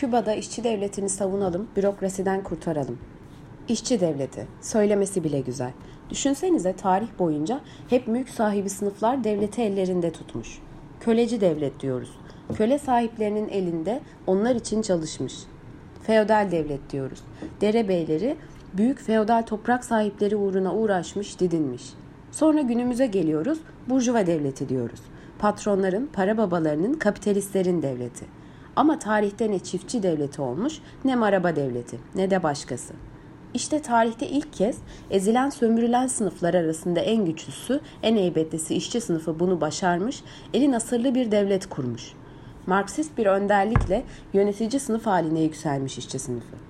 Küba'da işçi devletini savunalım, bürokrasiden kurtaralım. İşçi devleti, söylemesi bile güzel. Düşünsenize tarih boyunca hep mülk sahibi sınıflar devleti ellerinde tutmuş. Köleci devlet diyoruz. Köle sahiplerinin elinde onlar için çalışmış. Feodal devlet diyoruz. Derebeyleri büyük feodal toprak sahipleri uğruna uğraşmış, didinmiş. Sonra günümüze geliyoruz, burjuva devleti diyoruz. Patronların, para babalarının, kapitalistlerin devleti. Ama tarihte ne çiftçi devleti olmuş, ne maraba devleti, ne de başkası. İşte tarihte ilk kez ezilen sömürülen sınıflar arasında en güçlüsü, en heybetlisi işçi sınıfı bunu başarmış, eli nasırlı bir devlet kurmuş. Marksist bir önderlikle yönetici sınıf haline yükselmiş işçi sınıfı.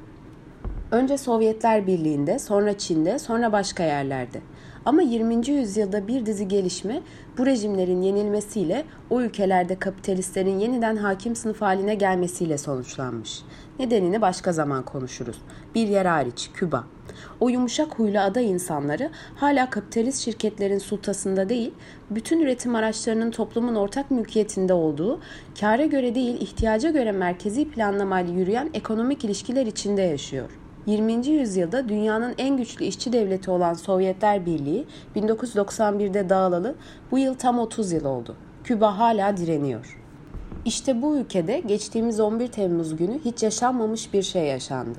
Önce Sovyetler Birliği'nde, sonra Çin'de, sonra başka yerlerde. Ama 20. yüzyılda bir dizi gelişme bu rejimlerin yenilmesiyle o ülkelerde kapitalistlerin yeniden hakim sınıf haline gelmesiyle sonuçlanmış. Nedenini başka zaman konuşuruz. Bir yer hariç Küba. O yumuşak huylu ada insanları hala kapitalist şirketlerin sultasında değil, bütün üretim araçlarının toplumun ortak mülkiyetinde olduğu, kâra göre değil ihtiyaca göre merkezi planlamayla yürüyen ekonomik ilişkiler içinde yaşıyor. 20. yüzyılda dünyanın en güçlü işçi devleti olan Sovyetler Birliği 1991'de dağılalı bu yıl tam 30 yıl oldu. Küba hala direniyor. İşte bu ülkede geçtiğimiz 11 Temmuz günü hiç yaşanmamış bir şey yaşandı.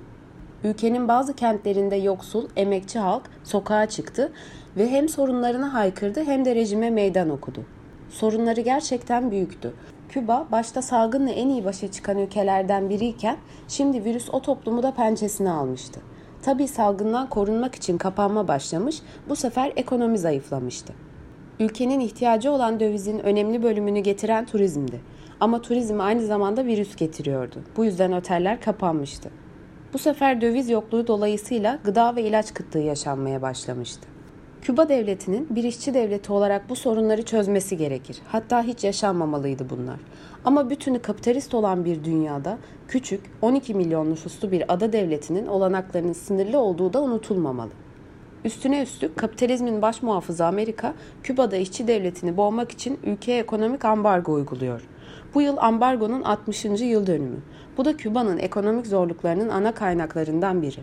Ülkenin bazı kentlerinde yoksul, emekçi halk sokağa çıktı ve hem sorunlarını haykırdı hem de rejime meydan okudu. Sorunları gerçekten büyüktü. Küba başta salgınla en iyi başa çıkan ülkelerden biriyken şimdi virüs o toplumu da pençesine almıştı. Tabii salgından korunmak için kapanma başlamış, bu sefer ekonomi zayıflamıştı. Ülkenin ihtiyacı olan dövizin önemli bölümünü getiren turizmdi. Ama turizm aynı zamanda virüs getiriyordu. Bu yüzden oteller kapanmıştı. Bu sefer döviz yokluğu dolayısıyla gıda ve ilaç kıtlığı yaşanmaya başlamıştı. Küba devletinin bir işçi devleti olarak bu sorunları çözmesi gerekir. Hatta hiç yaşanmamalıydı bunlar. Ama bütünü kapitalist olan bir dünyada küçük 12 milyon nüfuslu bir ada devletinin olanaklarının sınırlı olduğu da unutulmamalı. Üstüne üstlük kapitalizmin baş muhafızı Amerika, Küba'da işçi devletini boğmak için ülkeye ekonomik ambargo uyguluyor. Bu yıl ambargonun 60. yıl dönümü. Bu da Küba'nın ekonomik zorluklarının ana kaynaklarından biri.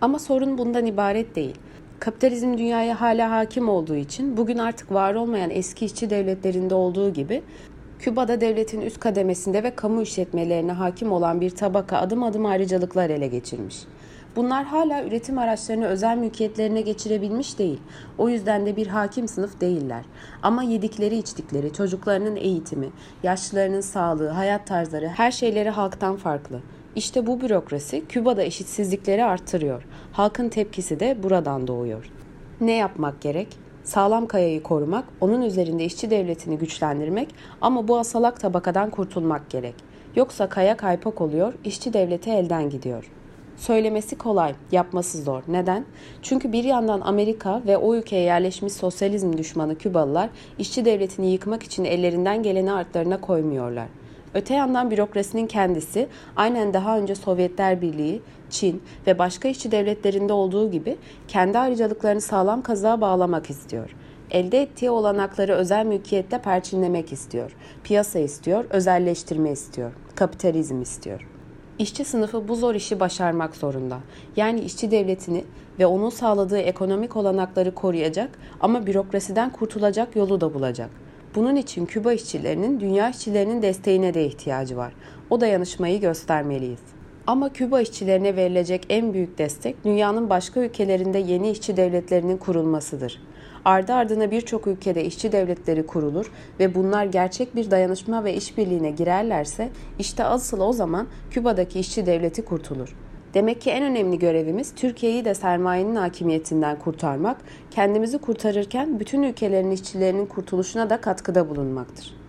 Ama sorun bundan ibaret değil. Kapitalizm dünyaya hala hakim olduğu için bugün artık var olmayan eski işçi devletlerinde olduğu gibi Küba'da devletin üst kademesinde ve kamu işletmelerine hakim olan bir tabaka adım adım ayrıcalıklar ele geçirmiş. Bunlar hala üretim araçlarını özel mülkiyetlerine geçirebilmiş değil. O yüzden de bir hakim sınıf değiller. Ama yedikleri içtikleri, çocuklarının eğitimi, yaşlılarının sağlığı, hayat tarzları her şeyleri halktan farklı. İşte bu bürokrasi Küba'da eşitsizlikleri arttırıyor. Halkın tepkisi de buradan doğuyor. Ne yapmak gerek? Sağlam kayayı korumak, onun üzerinde işçi devletini güçlendirmek ama bu asalak tabakadan kurtulmak gerek. Yoksa kaya kaypak oluyor, işçi devleti elden gidiyor. Söylemesi kolay, yapması zor. Neden? Çünkü bir yandan Amerika ve o ülkeye yerleşmiş sosyalizm düşmanı Kübalılar işçi devletini yıkmak için ellerinden geleni artlarına koymuyorlar. Öte yandan bürokrasinin kendisi aynen daha önce Sovyetler Birliği, Çin ve başka işçi devletlerinde olduğu gibi kendi ayrıcalıklarını sağlam kazığa bağlamak istiyor. Elde ettiği olanakları özel mülkiyette perçinlemek istiyor. Piyasa istiyor, özelleştirme istiyor, kapitalizm istiyor. İşçi sınıfı bu zor işi başarmak zorunda. Yani işçi devletini ve onun sağladığı ekonomik olanakları koruyacak ama bürokrasiden kurtulacak yolu da bulacak. Bunun için Küba işçilerinin dünya işçilerinin desteğine de ihtiyacı var. O dayanışmayı göstermeliyiz. Ama Küba işçilerine verilecek en büyük destek dünyanın başka ülkelerinde yeni işçi devletlerinin kurulmasıdır. Ardı ardına birçok ülkede işçi devletleri kurulur ve bunlar gerçek bir dayanışma ve işbirliğine girerlerse işte asıl o zaman Küba'daki işçi devleti kurtulur. Demek ki en önemli görevimiz Türkiye'yi de sermayenin hakimiyetinden kurtarmak, kendimizi kurtarırken bütün ülkelerin işçilerinin kurtuluşuna da katkıda bulunmaktır.